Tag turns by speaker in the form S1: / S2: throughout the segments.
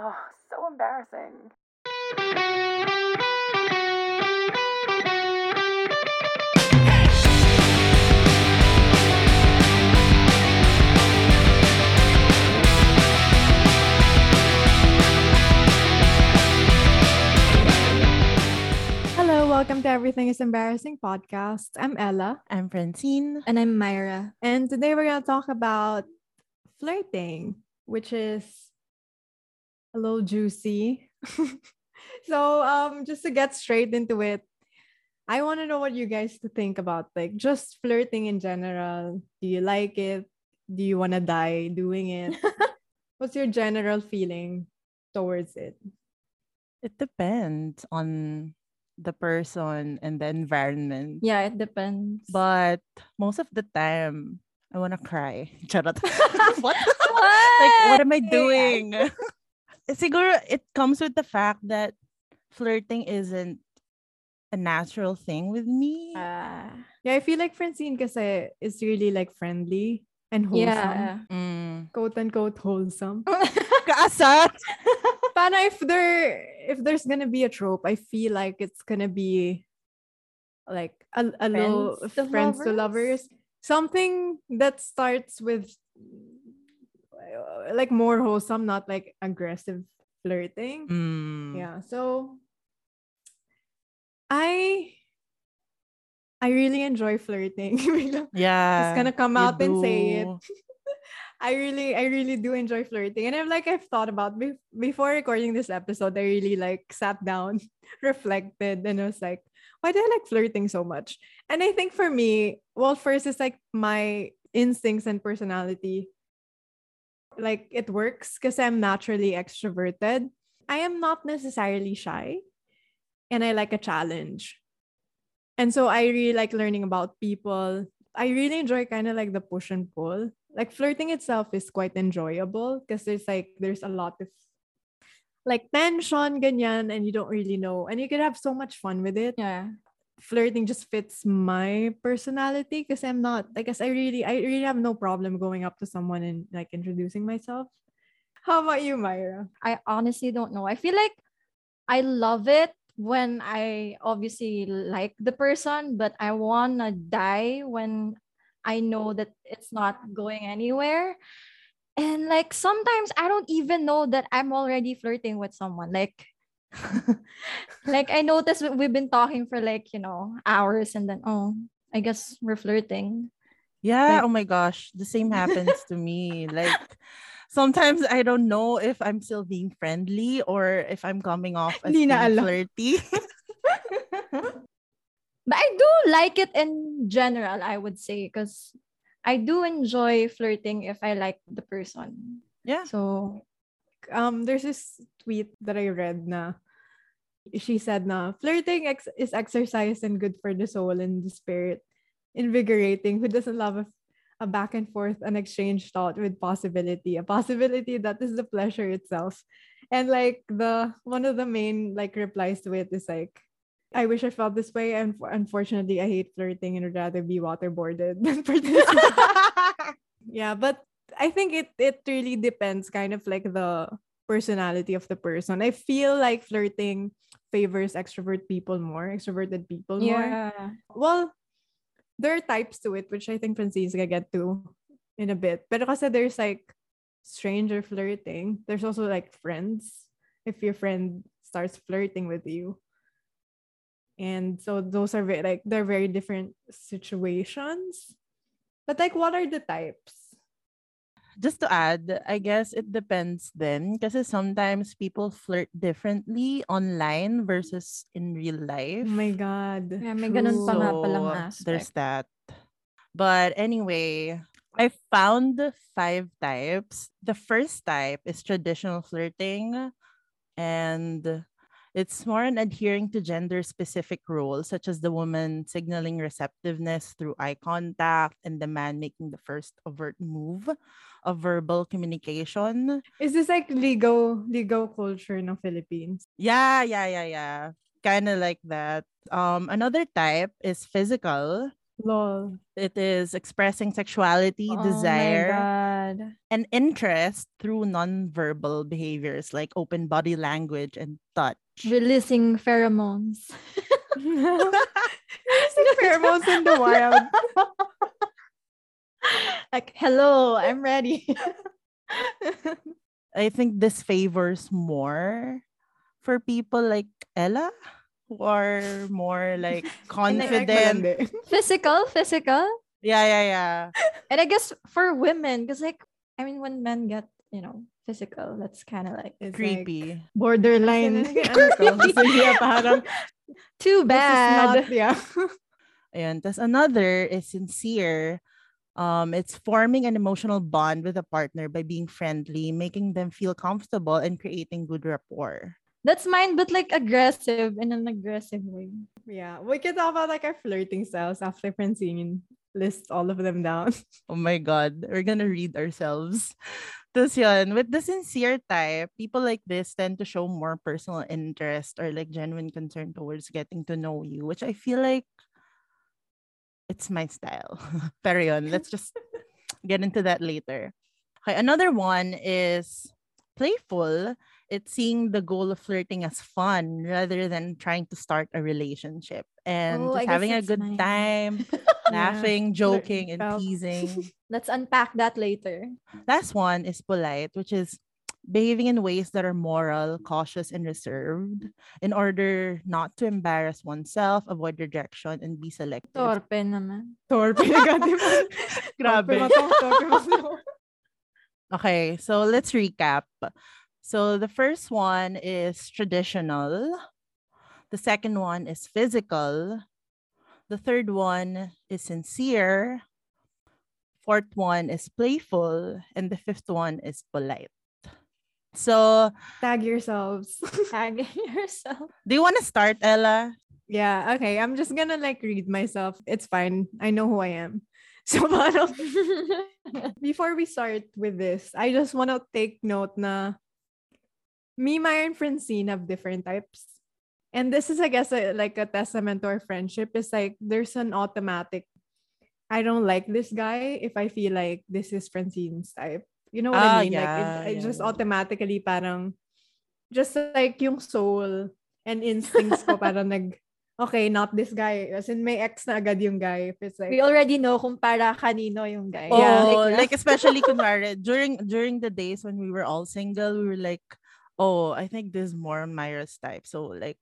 S1: Oh, so embarrassing.
S2: Hello, welcome to Everything is Embarrassing podcast. I'm Ella.
S3: I'm Francine.
S4: And I'm Myra.
S2: And today we're going to talk about flirting, which is a little juicy. so, um, just to get straight into it, I want to know what you guys to think about like just flirting in general. Do you like it? Do you want to die doing it? What's your general feeling towards it?
S3: It depends on the person and the environment.
S4: Yeah, it depends.
S3: But most of the time, I want to cry. Charot. what?
S4: What?
S3: like, what am I doing? Siguro, it comes with the fact that flirting isn't a natural thing with me.
S4: Ah,
S2: Yeah, I feel like Francine kasi is really like friendly and wholesome.
S4: yeah.
S3: Mm.
S2: Quote unquote wholesome.
S3: Kaasar!
S2: Pero if there if there's gonna be a trope, I feel like it's gonna be like a, a little
S4: Friends to
S2: friends to
S4: lovers?
S2: lovers. Something that starts with uh, like more wholesome, not like aggressive flirting.
S3: Mm.
S2: Yeah. So I I really enjoy flirting.
S3: Yeah.
S2: It's gonna come out and say it. I really, I really do enjoy flirting, and I'm like I've thought about be- before recording this episode. I really like sat down, reflected, and I was like, why do I like flirting so much? And I think for me, well, first is like my instincts and personality. Like it works because I'm naturally extroverted. I am not necessarily shy, and I like a challenge. And so I really like learning about people. I really enjoy kind of like the push and pull. Like flirting itself is quite enjoyable because there's like there's a lot of like tension, ganyan, and you don't really know. And you could have so much fun with it.
S4: Yeah.
S2: Flirting just fits my personality because I'm not, I guess I really, I really have no problem going up to someone and like introducing myself. How about you, Myra?
S4: I honestly don't know. I feel like I love it when I obviously like the person, but I wanna die when I know that it's not going anywhere. And like sometimes I don't even know that I'm already flirting with someone. Like like I noticed we- we've been talking for like, you know, hours and then oh, I guess we're flirting.
S3: Yeah,
S4: Like-
S3: oh my gosh, the same happens to me. Like sometimes I don't know if I'm still being friendly or if I'm coming off as being flirty.
S4: But I do like it in general, I would say, because I do enjoy flirting if I like the person.
S3: yeah.
S4: So
S2: um there's this tweet that I read na she said na flirting ex- is exercise and good for the soul and the spirit. Invigorating who doesn't love a, a back and forth an exchange thought with possibility a possibility that is the pleasure itself. And like the one of the main like replies to it is like I wish I felt this way and unfortunately I hate flirting and would rather be waterboarded than participate. Yeah but i think it it really depends kind of like the personality of the person. I feel like flirting favors extrovert people more extroverted people more.
S4: Yeah.
S2: well there are types to it which i think francine's gonna get to in a bit. But kasi there's like stranger flirting. There's also like friends. If your friend starts flirting with you. And so those are very like they're very different situations. But like what are the types
S3: Just to add, I guess it depends then because sometimes people flirt differently online versus in real oh life.
S2: oh my god
S4: Yeah, may ganun pa nga palang
S3: So, There's that. But anyway, I found five types. The first type is traditional flirting, and it's more on adhering to gender specific roles, such as the woman signaling receptiveness through eye contact and the man making the first overt move of verbal communication.
S2: is this like legal legal culture in the philippines
S3: Yeah, yeah, yeah, yeah. Kind of like that. Um, another type is physical.
S2: lol
S3: It is expressing sexuality,
S4: Oh
S3: desire, and interest through nonverbal behaviors like open body language and touch.
S4: Releasing pheromones.
S2: Releasing pheromones in the wild.
S4: like, hello, I'm ready.
S3: I think this favors more for people like Ella who are more like confident.
S4: Physical, physical.
S3: Yeah, yeah, yeah.
S4: And I guess for women, because like, I mean, when men get, you know, physical, that's kind of like
S2: It's like,
S3: Creepy.
S2: borderline.
S4: Kasi-
S2: ano yeah, parang,
S4: too bad.
S2: not- yeah.
S3: And tas another is sincere. Um, it's forming an emotional bond with a partner by being friendly, making them feel comfortable, and creating good rapport.
S4: That's mine, but like aggressive in an aggressive way.
S2: Yeah. We can talk about like our flirting styles after Francine lists all of them down.
S3: Oh my God, we're gonna read ourselves. Tapos yun, with the sincere type, people like this tend to show more personal interest or like genuine concern towards getting to know you, which I feel like it's my style. Pero yun, let's just get into that later. Okay, another one is playful. It's seeing the goal of flirting as fun rather than trying to start a relationship and
S4: Oh,
S3: just having a good
S4: mine.
S3: time, laughing, joking, and teasing.
S4: Let's unpack that later.
S3: Last one is polite, which is behaving in ways that are moral, cautious, and reserved in order not to embarrass oneself, avoid rejection, and be selective.
S4: Torpe naman.
S2: Torpe na?
S3: Grabe.
S2: Torpe mo to, torpe mo to.
S3: Okay, so let's recap. So the first one is traditional. The second one is physical. The third one is sincere. Fourth one is playful. And the fifth one is polite. So,
S2: Tag yourselves.
S4: Tag yourself.
S3: do you want to start, Ella?
S2: Yeah, okay. I'm just gonna like read myself. It's fine. I know who I am. So parang, before we start with this, I just want to take note na me, Myra, and Francine have different types. And this is, I guess, a, like a testament to our friendship. Is like there's an automatic. I don't like this guy if I feel like this is Francine's type. You know what
S3: Ah,
S2: I mean? like
S3: yeah,
S2: it, it
S3: yeah,
S2: just
S3: yeah.
S2: automatically parang just like yung soul and instincts ko parang nag okay, not this guy. As in, may ex na agad yung guy. If it's like,
S4: We already know kung para kanino yung guy.
S2: Yeah.
S3: Oh,
S4: Like,
S3: like especially kunwari, during during the days when we were all single, we were like, oh, I think this is more Myra's type. So like,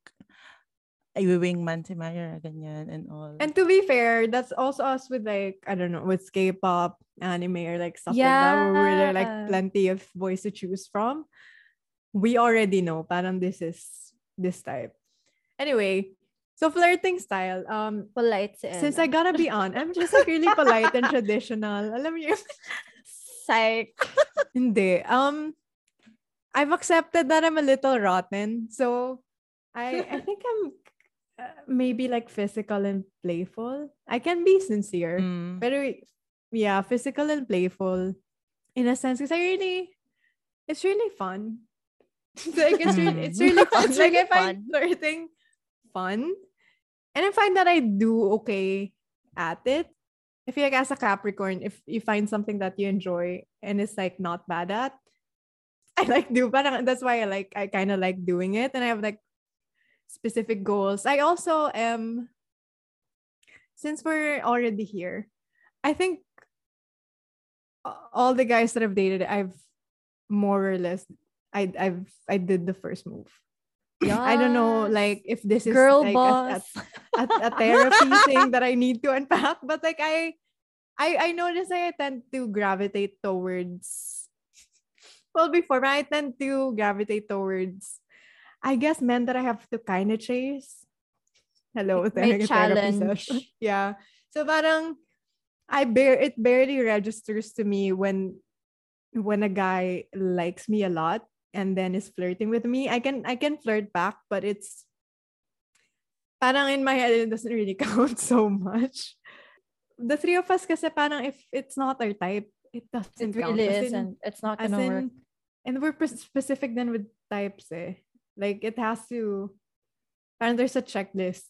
S3: ay wingman si Myra, ganyan and all.
S2: and to be fair, that's also us with like, I don't know, with K-pop, anime, or like stuff like that, where there are like plenty of boys to choose from. We already know, parang this is this type. Anyway, so flirting style. Um,
S4: polite si
S2: since I gotta be on, I'm just like really polite and traditional. Alam mo yun?
S4: Psych.
S2: Hindi. Um, I've accepted that I'm a little rotten. So, I I think I'm uh, maybe like physical and playful. I can be sincere,
S3: Mm.
S2: but yeah, physical and playful in a sense because I really, it's really fun. like it's really, it's
S3: Mm.
S2: really fun.
S3: It's
S2: like
S3: really
S2: I find
S3: fun.
S2: flirting fun, and I find that I do okay at it. I feel like as a Capricorn, if you find something that you enjoy and it's like not bad at, I like do. Parang that's why I like I kind of like doing it, and I have like specific goals. I also am. Since we're already here, I think all the guys that I've dated, I've more or less, I I've I did the first move. Yeah. I don't know, like if this is
S4: girl
S2: like a-
S4: boss.
S2: a, a therapy thing that I need to unpack. But like I I I notice I tend to gravitate towards well before I tend to gravitate towards I guess men that I have to kind of chase. Hello,
S4: May challenge.
S2: Yeah. So parang I bear it barely registers to me when when a guy likes me a lot and then is flirting with me. I can I can flirt back, but it's parang in my head it doesn't really count so much. The three of us kasi parang if it's not our type, it doesn't
S4: It
S2: count.
S4: really
S2: in-
S4: isn't. It's not gonna work.
S2: and we're specific then with types eh. Like it has to, and there's a checklist.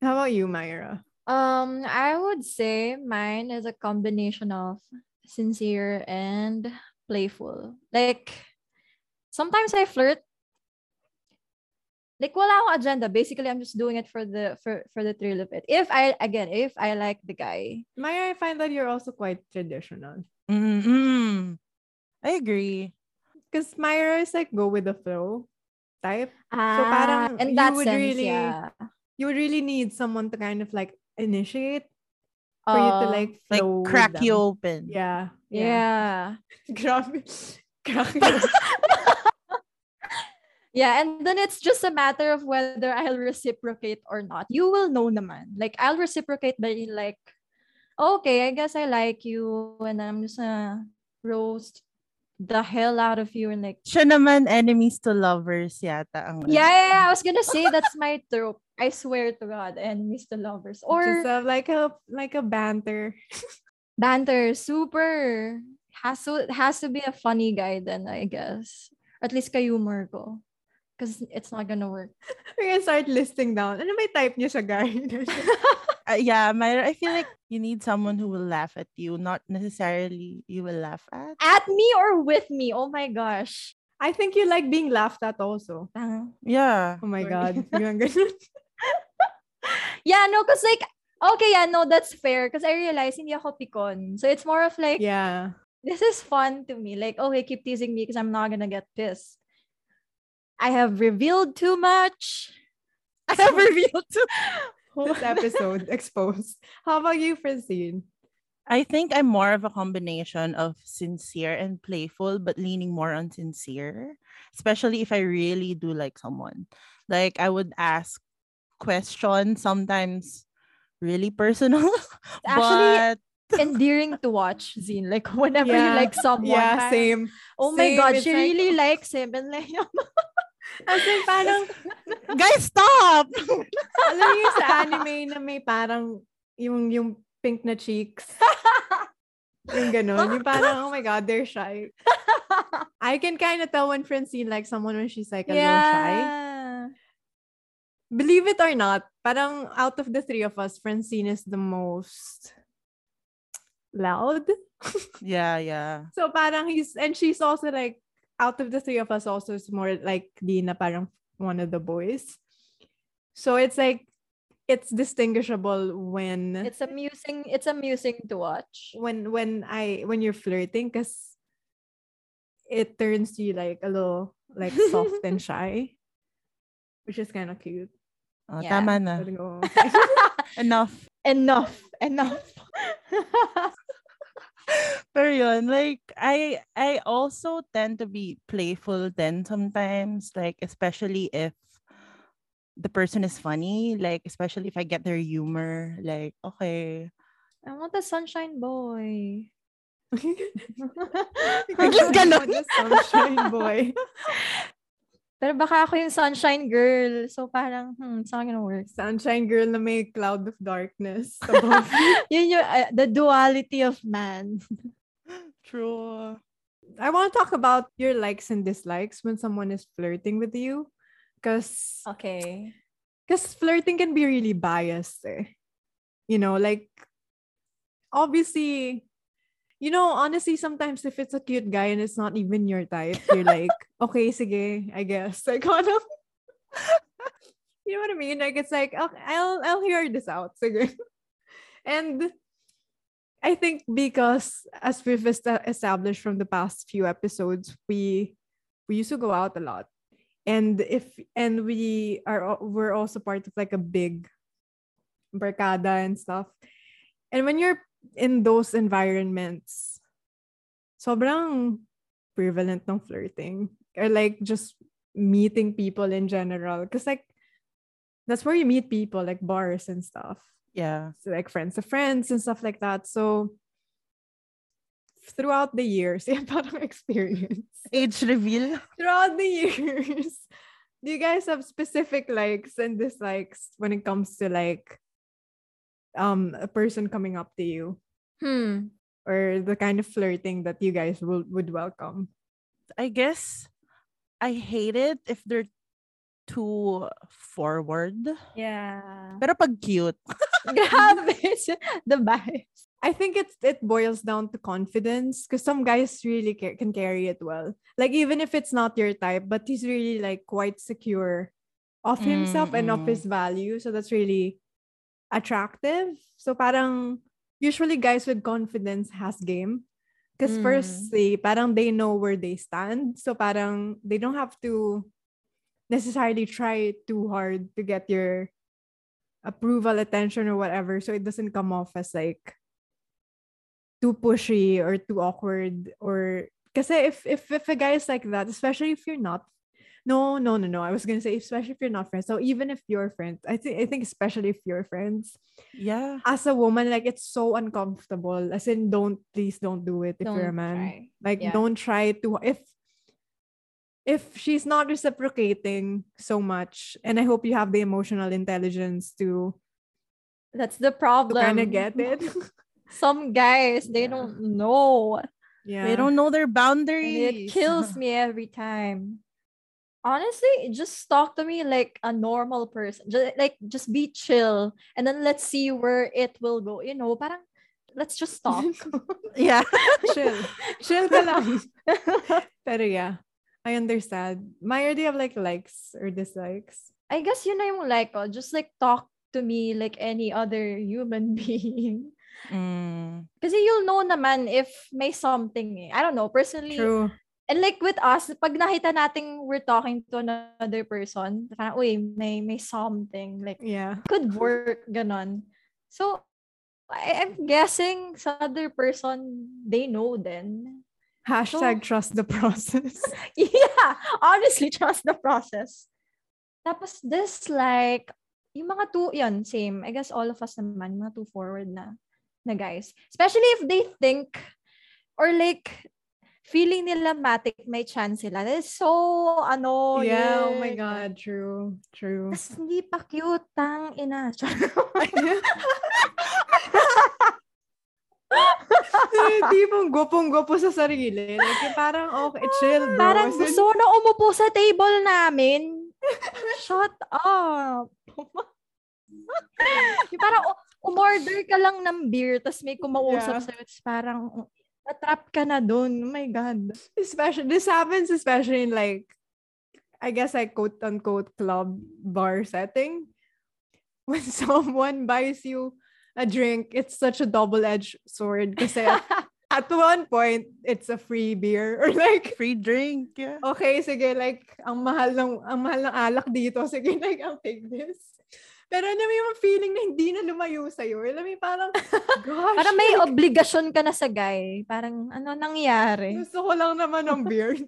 S2: How about you, Myra?
S4: Um, I would say mine is a combination of sincere and playful. Like sometimes I flirt. Like wala akong agenda. Basically, I'm just doing it for the for for the thrill of it. If I again, if I like the guy,
S2: Myra, I find that you're also quite traditional.
S3: Mm-mm. I agree.
S2: Because Myra is like go with the flow type.
S4: ah,
S2: parang
S4: in
S2: you
S4: that
S2: would
S4: sense,
S2: really-
S4: yeah.
S2: You would really need someone to kind of like initiate for you to
S4: Oh,
S2: like
S3: Like
S2: flow with
S3: crack you open.
S2: Yeah.
S4: yeah.
S2: Grabe. Grabe.
S4: Yeah, and then it's just a matter of whether I'll reciprocate or not. You will know naman. Like, I'll reciprocate by like, okay, I guess I like you and I'm just gonna roast the hell out of you and like,
S3: Siya naman enemies to lovers yata ang
S4: yeah, yeah, yeah, I was gonna say that's my trope. I swear to God, enemies to lovers. Or
S2: Just have like a like a banter.
S4: banter, super. Has to, has to be a funny guy then, I guess. At least ka-humor ko. Because it's not gonna work.
S2: We're gonna start listing down. Ano may type niya sa guy?
S3: Uh, yeah, Myra, I feel like you need someone who will laugh at you, not necessarily you will laugh at.
S4: At me or with me? Oh my gosh.
S2: I think you like being laughed at also.
S4: Tanga.
S3: Yeah.
S2: Oh my
S4: Sorry.
S2: god.
S4: Yeah, no, because like, okay, yeah, no, that's fair. Because I realize hindi ako pikon. So it's more of like,
S2: yeah.
S4: this is fun to me. Like, okay, keep teasing me because I'm not gonna get pissed. I have revealed too much.
S3: I have revealed too.
S2: This episode exposed. How about you, Francine?
S3: I think I'm more of a combination of sincere and playful, but leaning more on sincere, especially if I really do like someone. Like I would ask questions, sometimes really personal,
S4: Actually,
S3: but
S4: endearing to watch, Zine. Like, whenever you like someone.
S2: Yeah, same.
S4: Oh my God, she
S2: like-
S4: really likes him. And like,
S2: As in, parang,
S3: guys, stop!
S2: alam niyo sa anime na may parang, yung, yung pink na cheeks. Yung ganon. Yung parang, oh my God, they're shy. I can kind of tell when Francine likes someone when she's like a little shy.
S4: yeah.
S2: Believe it or not, parang out of the three of us, Francine is the most loud.
S3: yeah, yeah.
S2: So parang he's, and she's also like, out of the three of us also is more like Dina, parang one of the boys. So it's like, it's distinguishable when,
S4: It's amusing. It's amusing to watch.
S2: when, when I, when you're flirting, because it turns you like a little, like soft and shy, which is kind of cute.
S3: Oh,
S4: Yeah.
S3: Tama na. Enough.
S4: enough. Enough.
S3: Pero yun, like, I, I also tend to be playful then sometimes, like, especially if the person is funny, like, especially if I get their humor, like, okay.
S4: I want the sunshine boy.
S3: Biglang ganon.
S2: The sunshine boy.
S4: Pero baka ako yung sunshine girl. So parang, hmm, it's not gonna work.
S2: Sunshine girl na may cloud of darkness above.
S4: Yun yung, uh, the duality of man.
S3: True.
S2: I want to talk about your likes and dislikes when someone is flirting with you. Because
S4: Okay.
S2: because flirting can be really biased. Eh. You know, like obviously, you know, honestly, sometimes if it's a cute guy and it's not even your type, you're like, okay, sige, I guess. Like, ano? you know what I mean? Like, it's like, okay, I'll I'll hear this out. Sige. And I think because as we've esta- established from the past few episodes, we we used to go out a lot and if and we are we're also part of like a big barkada and stuff and when you're in those environments sobrang prevalent ng flirting. Or like just meeting people in general. Because like that's where you meet people like bars and stuff.
S3: Yeah.
S2: so like friends of friends and stuff like that. So throughout the years yeah parang experience.
S3: Age reveal.
S2: throughout the years, do you guys have specific likes and dislikes when it comes to like um a person coming up to you
S4: Hmm.
S2: or the kind of flirting that you guys will, would welcome?
S3: I guess I hate it if they're too forward.
S4: Yeah.
S3: Pero pag cute,
S4: Grabe. the bias.
S2: I think it's it boils down to confidence because some guys really ca- can carry it well. Like even if it's not your type, but he's really like quite secure of himself and of his value. So that's really attractive. So parang usually guys with confidence has game. Because
S4: Mm.
S2: firstly, parang they know where they stand. So parang they don't have to necessarily try too hard to get your approval, attention, or whatever. So it doesn't come off as like too pushy or too awkward or because if if if a guy is like that, especially if you're not no, no, no, no. I was gonna say especially if you're not friends. So even if you're friends, I think I think especially if you're friends,
S3: Yeah.
S2: as a woman, like it's so uncomfortable. As in, don't please don't do it if you're a man.
S4: try.
S2: Like
S4: Yeah.
S2: don't try to if if she's not reciprocating so much, and I hope you have the emotional intelligence to
S4: That's the
S2: to
S4: problem.
S2: kind of get it.
S4: Some guys, they
S2: Yeah.
S4: don't know.
S2: yeah.
S3: They don't know their
S4: And
S3: boundaries.
S4: it kills me every time. Honestly, just talk to me like a normal person. Just, like just be chill and then let's see where it will go. You know, parang let's just talk.
S3: yeah.
S2: chill. Chill ka lang. Pero yeah, I understand. Do you have like likes or dislikes?
S4: I guess yun na yung like, oh, just like talk to me like any other human being.
S3: Mm.
S4: Kasi you'll know naman if may something eh. I don't know, personally.
S2: True.
S4: And like with us, pag nakita nating we're talking to another person, parang, uy, may, may something. Like,
S2: Yeah.
S4: could work, ganon. So, I, I'm guessing sa other person, they know then.
S2: Hashtag trust the process.
S4: yeah, honestly, trust the process. Tapos this like, yung mga two, yun, same. I guess all of us naman, mga two forward na, na guys. Especially if they think, or like, feeling nila matic may chance sila. That is so, ano,
S2: yeah. Oh my God. True. True.
S4: Tapos hindi pa cute, tang ina.
S2: Eh, tipong gupong-gupo sa sarili. Like, parang, okay, chill, bro.
S4: Parang gusto na umupo sa table namin. Shut up. parang umorder ka lang ng beer tapos may kumausap
S2: Yeah.
S4: sa'yo. Tapos parang natrap ka na dun. Oh my God.
S2: especially, this happens especially in like, I guess like quote-unquote club bar setting. When someone buys you a drink, it's such a double-edged sword. Kasi at one point, it's a free beer. Or like,
S3: Free drink. Yeah.
S2: okay, sige, like, ang mahal ng, ang mahal ng alak dito, sige, like, I'll take this. Pero alam mo yung feeling na hindi na lumayo sa'yo. Alam mo parang, gosh.
S4: Parang may
S2: like,
S4: obligasyon ka na sa guy. Parang ano nangyari?
S2: gusto ko lang naman ng beer.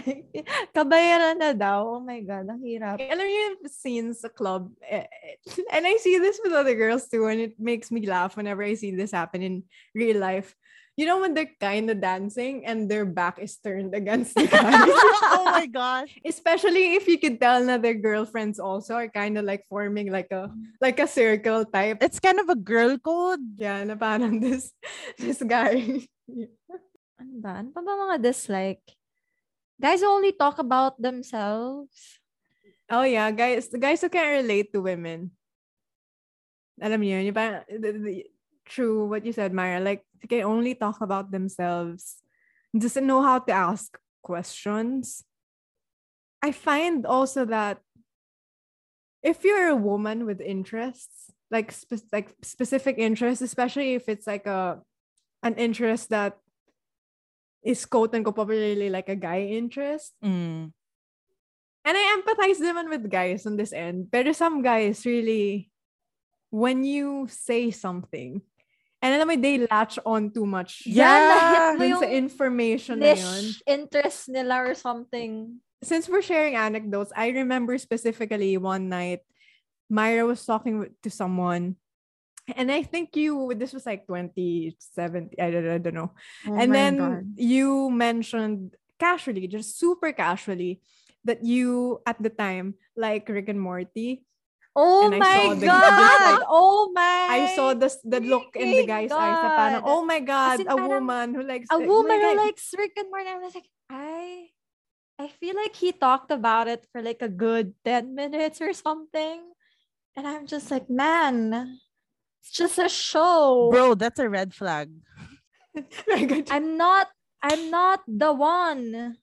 S4: Kabayaran na daw. Oh my God, ang hirap.
S2: alam mo yung scenes sa club, eh, eh, and I see this with other girls too, and it makes me laugh whenever I see this happen in real life. You know when they're kind of dancing and their back is turned against the guy?
S3: oh my gosh.
S2: especially if you could tell na their girlfriends also are kind of like forming like a like a circle type.
S3: It's kind of a girl code.
S2: Yeah, na parang this this guy.
S4: Ano ba? Ano pa ba mga dislike? Guys only talk about themselves.
S2: oh yeah, guys, the guys who can't relate to women. Alam niyo, yun, yung parang, the- the- true what you said, Myra. Like they can only talk about themselves. Doesn't know how to ask questions. I find also that if you're a woman with interests, like spe- like specific interests, especially if it's like a an interest that is quote unquote popularly like a guy interest.
S3: Mm.
S2: And I empathize naman with guys on this end. Pero some guys really, when you say something, and alam mo, they latch on too much.
S3: Yeah.
S4: na-hit mo yung
S2: sa information na yun.
S4: niche interest nila or something.
S2: Since we're sharing anecdotes, I remember specifically one night, Myra was talking to someone. And I think you, this was like 2017, I don't, I don't know.
S4: Oh
S2: and then
S4: God.
S2: you mentioned casually, just super casually, that you at the time like Rick and Morty.
S4: Oh
S2: and
S4: my
S2: saw the-
S4: God! oh my!
S2: I saw the the look in the
S4: freaking
S2: guy's eyes. Na parang, oh my god,
S4: in
S2: a
S4: parang,
S2: woman who likes
S4: a
S2: the-
S4: woman who likes Rick and Morty. I was like, I, I feel like he talked about it for like a good ten minutes or something, and I'm just like, man, It's just a show.
S3: Bro, that's a red flag.
S4: I'm not I'm not the one.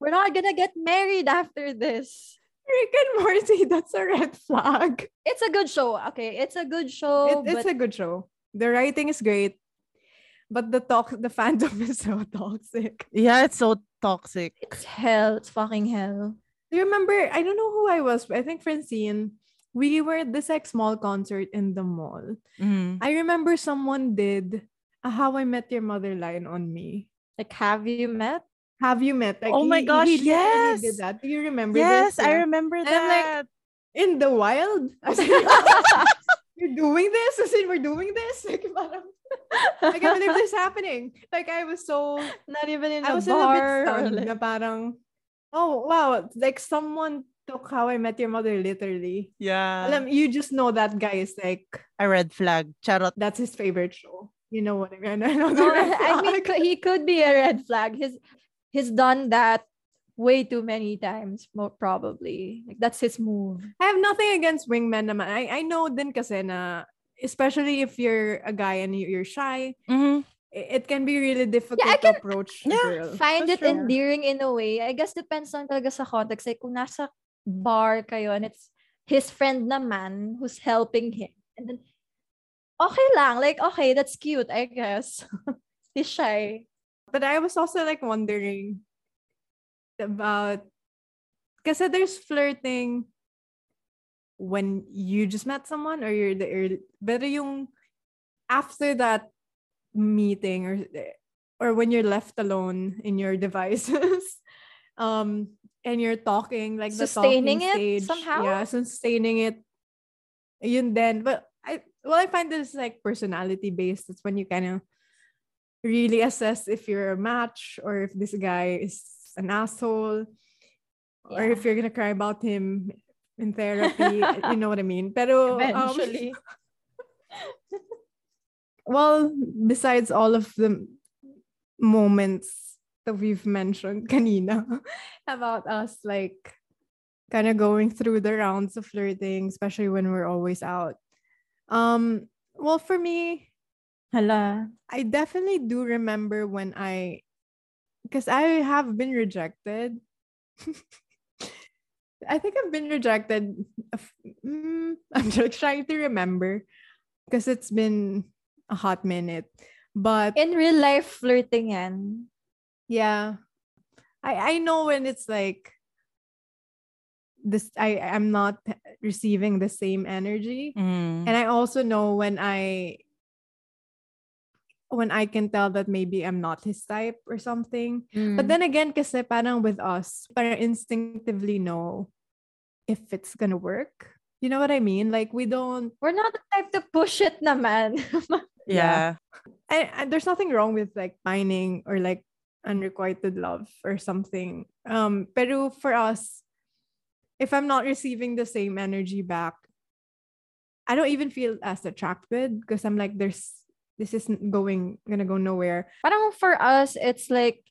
S4: We're not gonna get married after this.
S2: Rick and Morty, that's a red flag.
S4: It's a good show. Okay, it's a good show.
S2: It- it's
S4: but
S2: a good show. The writing is great, but the talk, the fandom is so toxic.
S3: Yeah, it's so toxic.
S4: it's hell. It's fucking hell.
S2: Do you remember? I don't know who I was, but I think Francine. We were at this like small concert in the mall.
S3: Mhm.
S2: I remember someone did a How I Met Your Mother line on me.
S4: Like, have you met?
S2: Have you met? Like,
S3: Oh my
S2: he-
S3: gosh,
S2: he
S3: yes!
S2: Did that? Do you remember?
S3: Yes,
S2: this?
S3: I remember
S2: And I'm like,
S3: that.
S2: in the wild. You're doing this? As in, we're doing this? Like, parang, I can't believe this happening. Like, I was so
S4: Not even in
S2: I
S4: a
S2: was a bit
S4: bar.
S2: stunned
S4: like-
S2: na parang, oh, wow, like someone took How I Met Your Mother literally.
S3: yeah.
S2: Alam, you just know that guy is like,
S3: a red flag. Charot.
S2: that's his favorite show. You know what I mean? I know
S4: No,
S2: oh,
S4: I mean, he could be a red flag. He's he's done that way too many times, mo- probably. Like that's his move.
S2: I have nothing against wingmen naman. I, I know din kasi na, especially if you're a guy and you- you're shy,
S3: Mhm.
S2: it can be really difficult
S4: I
S2: to approach a
S3: Yeah,
S2: girl.
S4: Find
S3: That's
S4: it
S3: true.
S4: endearing in a way. I guess depends on talaga sa context. Like kung nasa bar kayo and it's his friend naman who's helping him. And then, okay lang. Like, okay, that's cute, I guess. He's shy.
S2: But I was also like wondering about because there's flirting when you just met someone or you're the early, pero yung after that meeting or or when you're left alone in your devices um and you're talking like the
S4: Sustaining
S2: talking
S4: it
S2: stage,
S4: somehow?
S2: yeah sustaining it. Yun then but I well I find this like personality based it's when you kind of really assess if you're a match or if this guy is an asshole or if you're gonna cry about him in therapy you know what I mean? Pero um, well besides all of the moments that we've mentioned kanina about us like kind of going through the rounds of flirting especially when we're always out. Um well for me
S4: Hala.
S2: I definitely do remember when I, because I have been rejected. I think I've been rejected. mm, I'm just trying to remember because it's been a hot minute. But
S4: In real life, flirting yan.
S2: yeah, I I know when it's like this. I I'm not receiving the same energy.
S3: Mm.
S2: And I also know when I when I can tell that maybe I'm not his type or something.
S4: Mm.
S2: But then again, kasi parang with us, parang instinctively know if it's gonna work. You know what I mean? Like we don't
S4: we're not the type to push it naman.
S3: yeah.
S2: and I- there's nothing wrong with like pining or like unrequited love or something. Um, pero for us, if I'm not receiving the same energy back, I don't even feel as attracted because I'm like, there's this isn't going gonna go nowhere.
S4: Parang for us, it's like,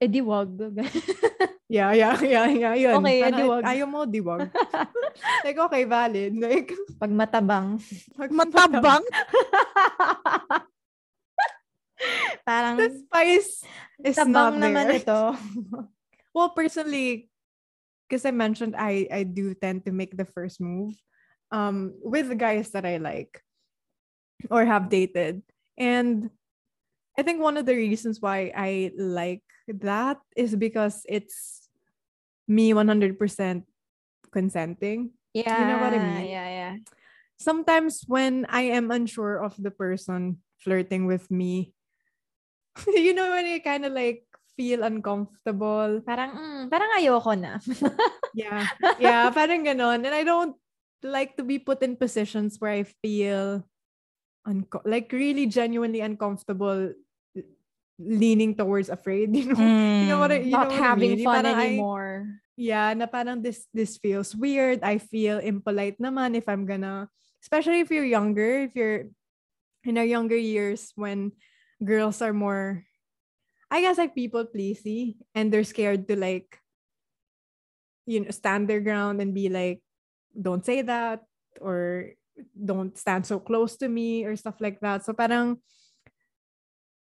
S4: edi wag.
S2: Yeah, yeah, yeah, yeah. Yun.
S4: Okay,
S2: Parang,
S4: diwag.
S2: Ayaw mo, diwag. like, okay, valid. Like,
S4: Pag matabang.
S2: pag
S3: Matabang.
S4: Parang,
S2: The spice is not
S4: tabang naman
S2: there.
S4: ito.
S2: Well, personally, because I mentioned I I do tend to make the first move um with the guys that I like or have dated. And I think one of the reasons why I like that is because it's me 100% consenting.
S4: Yeah.
S2: You know what I mean?
S4: Yeah, yeah.
S2: Sometimes when I am unsure of the person flirting with me, you know when you kind of like feel uncomfortable.
S4: Parang, mm, parang ayoko na.
S2: Yeah. Yeah, parang ganon. And I don't like to be put in positions where I feel unco- like really genuinely uncomfortable leaning towards afraid, you know. You know what I, you hmm,
S4: Not
S2: know what I
S4: having
S2: mean?
S4: Fun
S2: parang I-
S4: anymore.
S2: yeah, na parang this this feels weird. I feel impolite naman if I'm gonna especially if you're younger, if you're in our younger years when girls are more I guess like people pleasy and they're scared to like you know stand their ground and be like don't say that or don't stand so close to me or stuff like that. So parang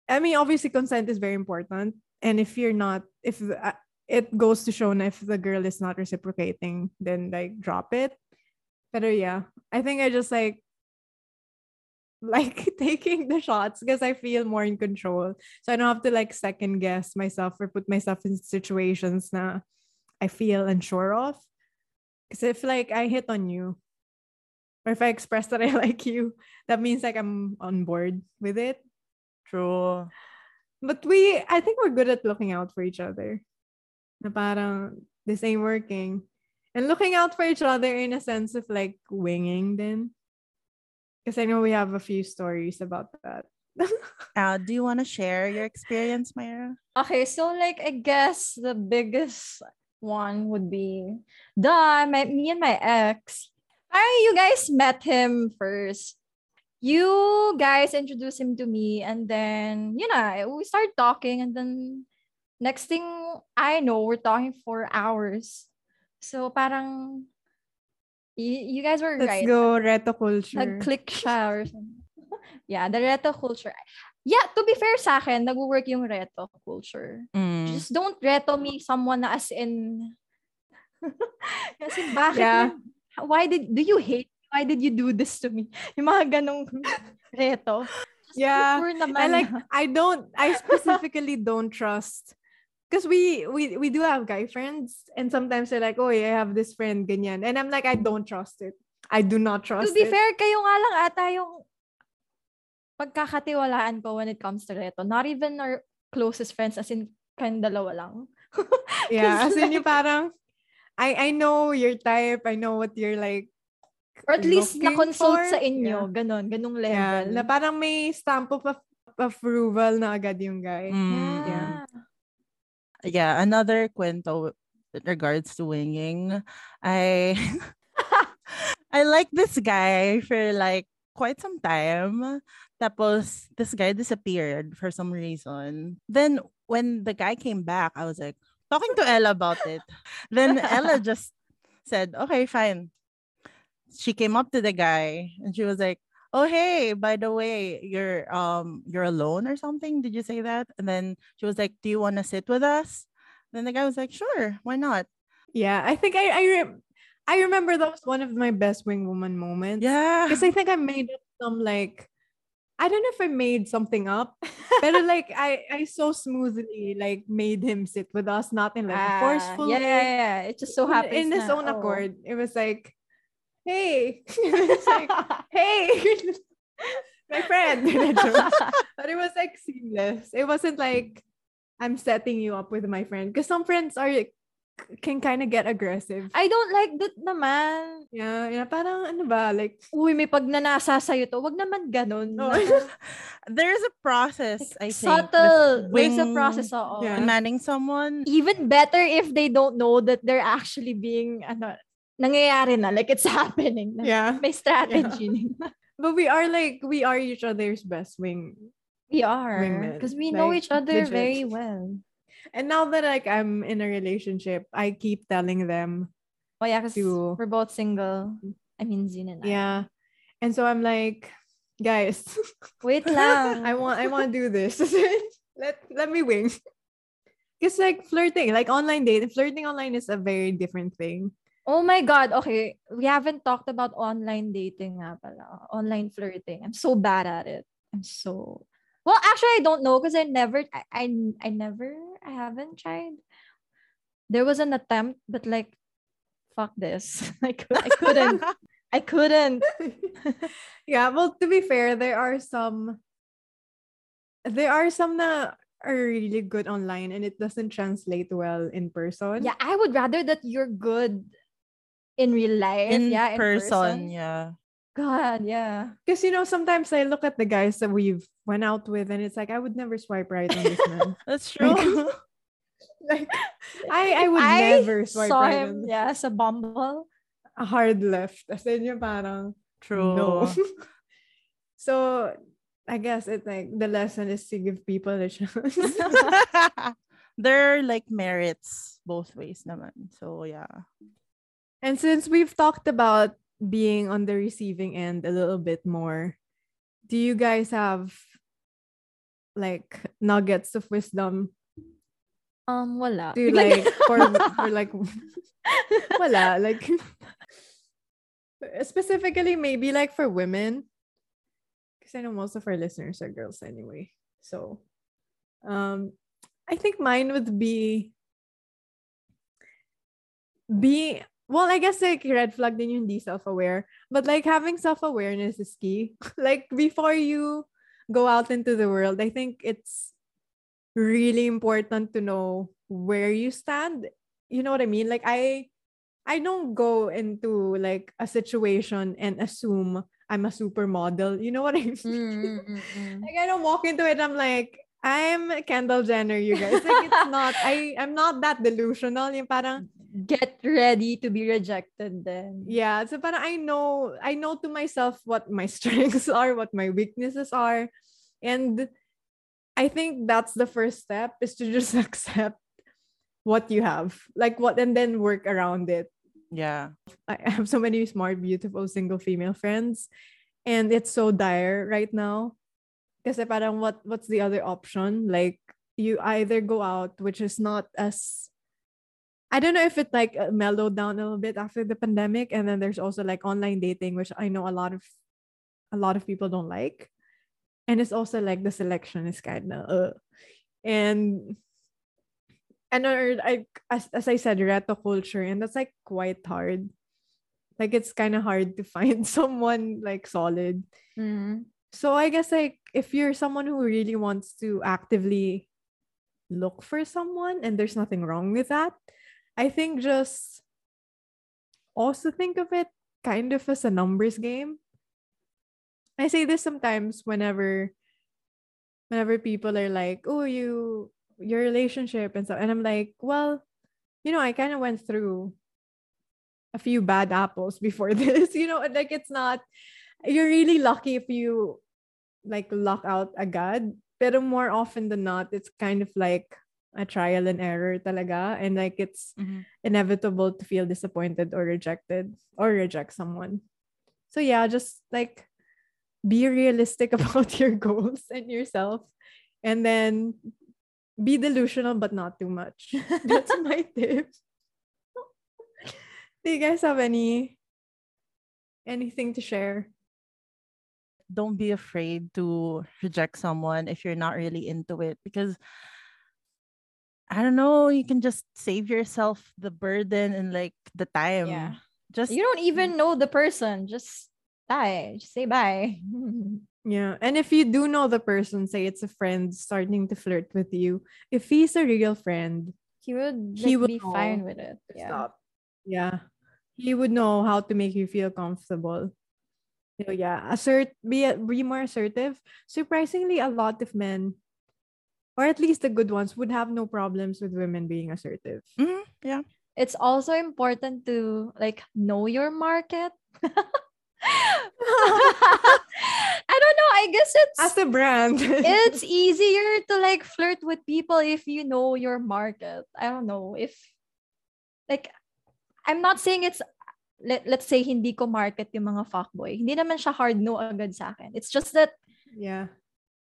S2: I mean obviously consent is very important and if you're not if uh, it goes to show if the girl is not reciprocating then like drop it. But yeah, I think I just like like taking the shots because I feel more in control. So I don't have to like second guess myself or put myself in situations na I feel unsure of. Because if like I hit on you, or if I express that I like you, that means like I'm on board with it.
S3: True.
S2: But we, I think we're good at looking out for each other. Na parang this ain't working. And looking out for each other in a sense of like winging then. Because I know we have a few stories about that.
S3: Uh, do you want to share your experience, Myra?
S4: Okay, so like I guess the biggest one would be the my me and my ex. Parang you guys met him first. You guys introduced him to me, and then you know we start talking, and then next thing I know, we're talking for hours. So parang you, you guys were
S2: Let's
S4: right.
S2: go reto culture.
S4: Nag-click siya or something. yeah, the reto culture. Yeah, to be fair sa akin, nag-work yung reto culture.
S3: Mm.
S4: Just don't reto me someone na as in kasi bakit
S2: Yeah.
S4: Why did do you hate me? why did you do this to me yung mga ganong reto Just
S2: Yeah,
S4: naman
S2: I like I don't I specifically don't trust because we we we do have guy friends and sometimes they're like, oh, I have this friend ganyan. And I'm like, I don't trust it. I do not trust
S4: to be
S2: it.
S4: fair kayo nga lang ata yung pagkakatiwalaan ko when it comes to reto not even our closest friends as in kayong dalawa lang
S2: yeah, as in
S4: like-
S2: yung parang I I know your type. I know what you're like.
S4: or at least na-consult
S2: for.
S4: sa inyo
S2: Yeah.
S4: ganon ganong level
S2: Yeah, na parang may stamp of ap- approval na agad yung guy.
S3: Mm.
S2: yeah.
S3: yeah, another kwento with regards to winging. I I like this guy for like quite some time. Tapos this guy disappeared for some reason. Then when the guy came back, I was like talking to Ella about it. Then Ella just said, "Okay, fine." She came up to the guy and she was like, "Oh, hey, by the way, you're um you're alone or something? Did you say that?" And then she was like, "Do you want to sit with us?" Then the guy was like, "Sure, why not?"
S2: Yeah, I think I I re- I remember that was one of my best wing woman moments.
S3: Yeah.
S2: Because I think I made up some like I don't know if I made something up, but like I I so smoothly like made him sit with us, not in like a
S4: Ah,
S2: forceful
S4: yeah,
S2: way.
S4: yeah, yeah. It just so
S2: In-
S4: happens
S2: in his own
S4: oh.
S2: accord. It was like, hey, it's like, hey, my friend. but it was like seamless. It wasn't like I'm setting you up with my friend because some friends are can kind of get aggressive.
S4: I don't like that naman.
S2: yeah, yeah, parang ano ba, like
S4: Uy, may pagnanasa sa'yo to. Wag naman ganun.
S2: Oh.
S3: There's a process, I think.
S4: Subtle.
S3: with
S4: There's a
S3: wing-
S4: process. Oo.
S2: Yeah.
S3: Manning someone.
S4: Even better if they don't know that they're actually being, ano, nangyayari na. Like, it's happening. na.
S2: yeah.
S4: May strategy.
S2: But we are like we are each other's best wing.
S4: We are. Because we know
S2: like,
S4: each other
S2: legit.
S4: very well.
S2: And now that like I'm in a relationship, I keep telling them,
S4: Oh, yeah, because we're both single. I mean, Zin and I.
S2: yeah. And so I'm like, guys,
S4: Wait lang.
S2: I want I want to do this. let let me wing. It's like flirting, like online dating. Flirting online is a very different thing.
S4: Oh my God. Okay. We haven't talked about online dating nga pala. Online flirting. I'm so bad at it. I'm so... Well, actually, I don't know because I never... I, I, I never... I haven't tried. There was an attempt, but like, fuck this. I, cou- I couldn't. I couldn't.
S2: yeah, well, to be fair, there are some there are some that are really good online and it doesn't translate well in person.
S4: Yeah, I would rather that you're good in real life.
S3: In,
S4: yeah, in
S3: person, yeah.
S4: God, yeah.
S2: Because you know, sometimes I look at the guys that we've went out with and it's like I would never swipe right on this man.
S3: That's true.
S2: like I, I would
S4: I
S2: never swipe
S4: saw
S2: right
S4: him,
S2: on
S4: yeah, sa Bumble.
S2: a hard left. As in yung parang
S3: true.
S2: no. so I guess it's like the lesson is to give people a chance.
S3: there are like merits both ways naman. So yeah.
S2: And since we've talked about being on the receiving end a little bit more, do you guys have like nuggets of wisdom
S4: Um, wala.
S2: to like for, for like wala like specifically maybe like for women because I know most of our listeners are girls anyway. So um I think mine would be be well, I guess like red flag din yung hindi self-aware. But like having self-awareness is key. like before you go out into the world, I think it's really important to know where you stand. You know what I mean? Like I I don't go into like a situation and assume I'm a supermodel. You know what I mean?
S4: Mm, mm, mm, mm.
S2: Like I don't walk into it. I'm like, I'm Kendall Jenner, you guys. Like it's not. I I'm not that delusional. Yung parang
S4: Get ready to be rejected then.
S2: yeah. So parang I know. I know to myself what my strengths are, what my weaknesses are, and I think that's the first step is to just accept what you have, like what, and then work around it.
S3: Yeah.
S2: I have so many smart, beautiful single female friends, and it's so dire right now. Kasi parang what what's the other option? Like you either go out, which is not as I don't know if it like uh, mellowed down a little bit after the pandemic, and then there's also like online dating, which I know a lot of a lot of people don't like, and it's also like the selection is kind of uh, and and or I as, as I said, reto culture, and that's like quite hard. Like it's kind of hard to find someone like solid.
S4: Mm.
S2: So I guess like if you're someone who really wants to actively look for someone and there's nothing wrong with that, I think just also think of it kind of as a numbers game. I say this sometimes whenever whenever people are like, "Oh, you your relationship and stuff." And I'm like, "Well, you know, I kind of went through a few bad apples before this. You know, like it's not you're really lucky if you like luck out a god, Pero more often than not, it's kind of like a trial and error talaga. And like it's
S3: Mhm.
S2: inevitable to feel disappointed or rejected or reject someone. So yeah, just like be realistic about your goals and yourself. And then be delusional but not too much. That's my tip. Do you guys have any anything to share?
S3: Don't be afraid to reject someone if you're not really into it because I don't know, you can just save yourself the burden and like the time.
S4: Yeah.
S3: Just
S4: You don't even mm. know the person. Just die. Just say bye.
S2: Yeah. And if you do know the person, say it's a friend starting to flirt with you, if he's a real friend,
S4: he would
S2: He would
S4: be fine with it. Yeah.
S2: stop. Yeah. He would know how to make you feel comfortable. So yeah, assert be be more assertive. Surprisingly, a lot of men, or at least the good ones, would have no problems with women being assertive.
S3: Mhm, yeah.
S4: It's also important to like know your market. I don't know. I guess it's
S2: As a brand.
S4: it's easier to like flirt with people if you know your market. I don't know if like I'm not saying it's let, let's say hindi ko market yung mga fuckboy. Hindi naman siya hard no agad sa akin. It's just that
S2: yeah.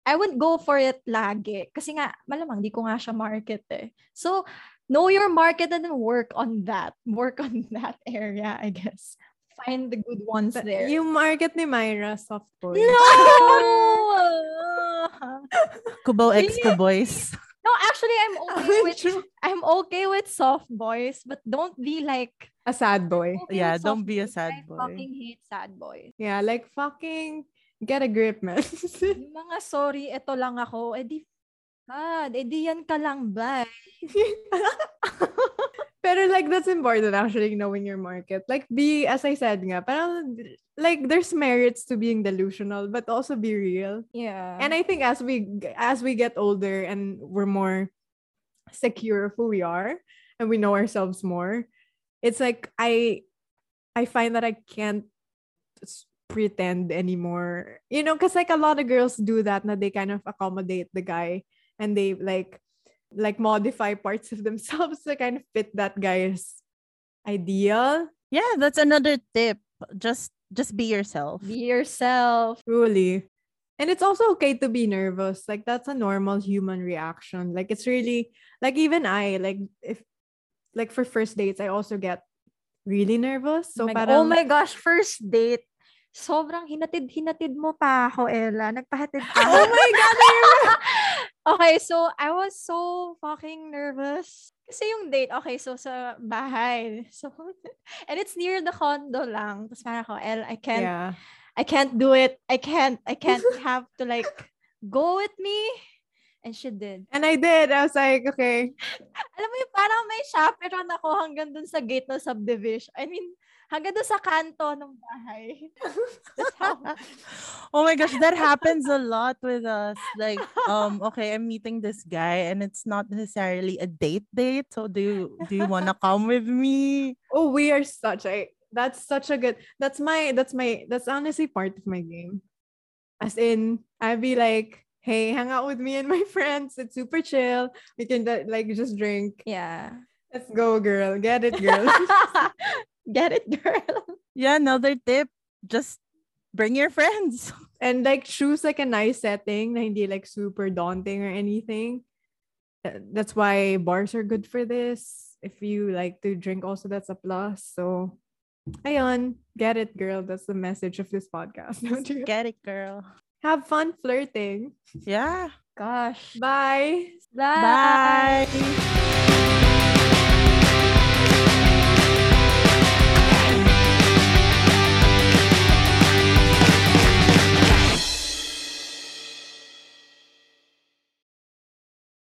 S4: I wouldn't go for it lagi. Kasi nga, malamang di ko nga siya market eh. So, know your market and then work on that. Work on that area, I guess. Find the good ones
S2: But
S4: there.
S2: Yung market ni Myra, soft boy.
S4: no!
S3: Kubo
S4: Really?
S3: X boys.
S4: no, actually, I'm okay with
S2: True.
S4: I'm okay with soft boys, but don't be like
S2: A sad boy.
S4: okay
S3: Yeah, don't be a
S4: boys.
S3: sad
S4: I
S3: boy.
S4: fucking hate sad boys.
S2: Yeah, like fucking get a grip, man.
S4: Yung mga sorry, ito lang ako, eh, edi God, eh, edi yan ka lang, bye.
S2: Pero like that's important actually knowing your market. Like be as I said nga, parang like there's merits to being delusional but also be real.
S4: Yeah.
S2: And I think as we as we get older and we're more secure of who we are and we know ourselves more, it's like I I find that I can't pretend anymore. You know, because like a lot of girls do that, na they kind of accommodate the guy and they like like modify parts of themselves to kind of fit that guy's ideal.
S3: Yeah, that's another tip. Just just be yourself.
S4: Be yourself.
S2: Truly. And it's also okay to be nervous. Like that's a normal human reaction. Like it's really like even I like if like for first dates I also get really nervous. So
S4: oh, my, oh my gosh, first date. Sobrang hinatid-hinatid mo pa ako, Ella. Nagpahatid pa.
S2: Oh my god.
S4: okay, so I was so fucking nervous. Kasi yung date, okay, so sa bahay. So, and it's near the condo lang. Tapos parang ako, El, I can't,
S2: yeah.
S4: I can't do it. I can't, I can't have to like go with me. And she did.
S2: And I did. I was like, okay.
S4: Alam mo yung parang may chaperon ako hanggang dun sa gate ng subdivision. I mean, hanggang dun sa kanto ng bahay.
S3: Oh my gosh, that happens a lot with us. Like, um, okay, I'm meeting this guy and it's not necessarily a date date. So do you do you wanna come with me?
S2: Oh, we are such a that's such a good that's my that's my that's honestly part of my game. As in, I'd be like, hey, hang out with me and my friends. It's super chill. We can like just drink.
S4: Yeah.
S2: Let's go, girl. Get it, girl.
S4: Get it, girl.
S3: Yeah, another tip. Just bring your friends.
S2: and like choose like a nice setting na hindi like super daunting or anything. That's why bars are good for this. If you like to drink also that's a plus. So ayun, get it girl. That's the message of this podcast.
S3: get it girl.
S2: Have fun flirting.
S3: Yeah.
S4: Gosh.
S2: Bye.
S4: Bye.
S3: Bye.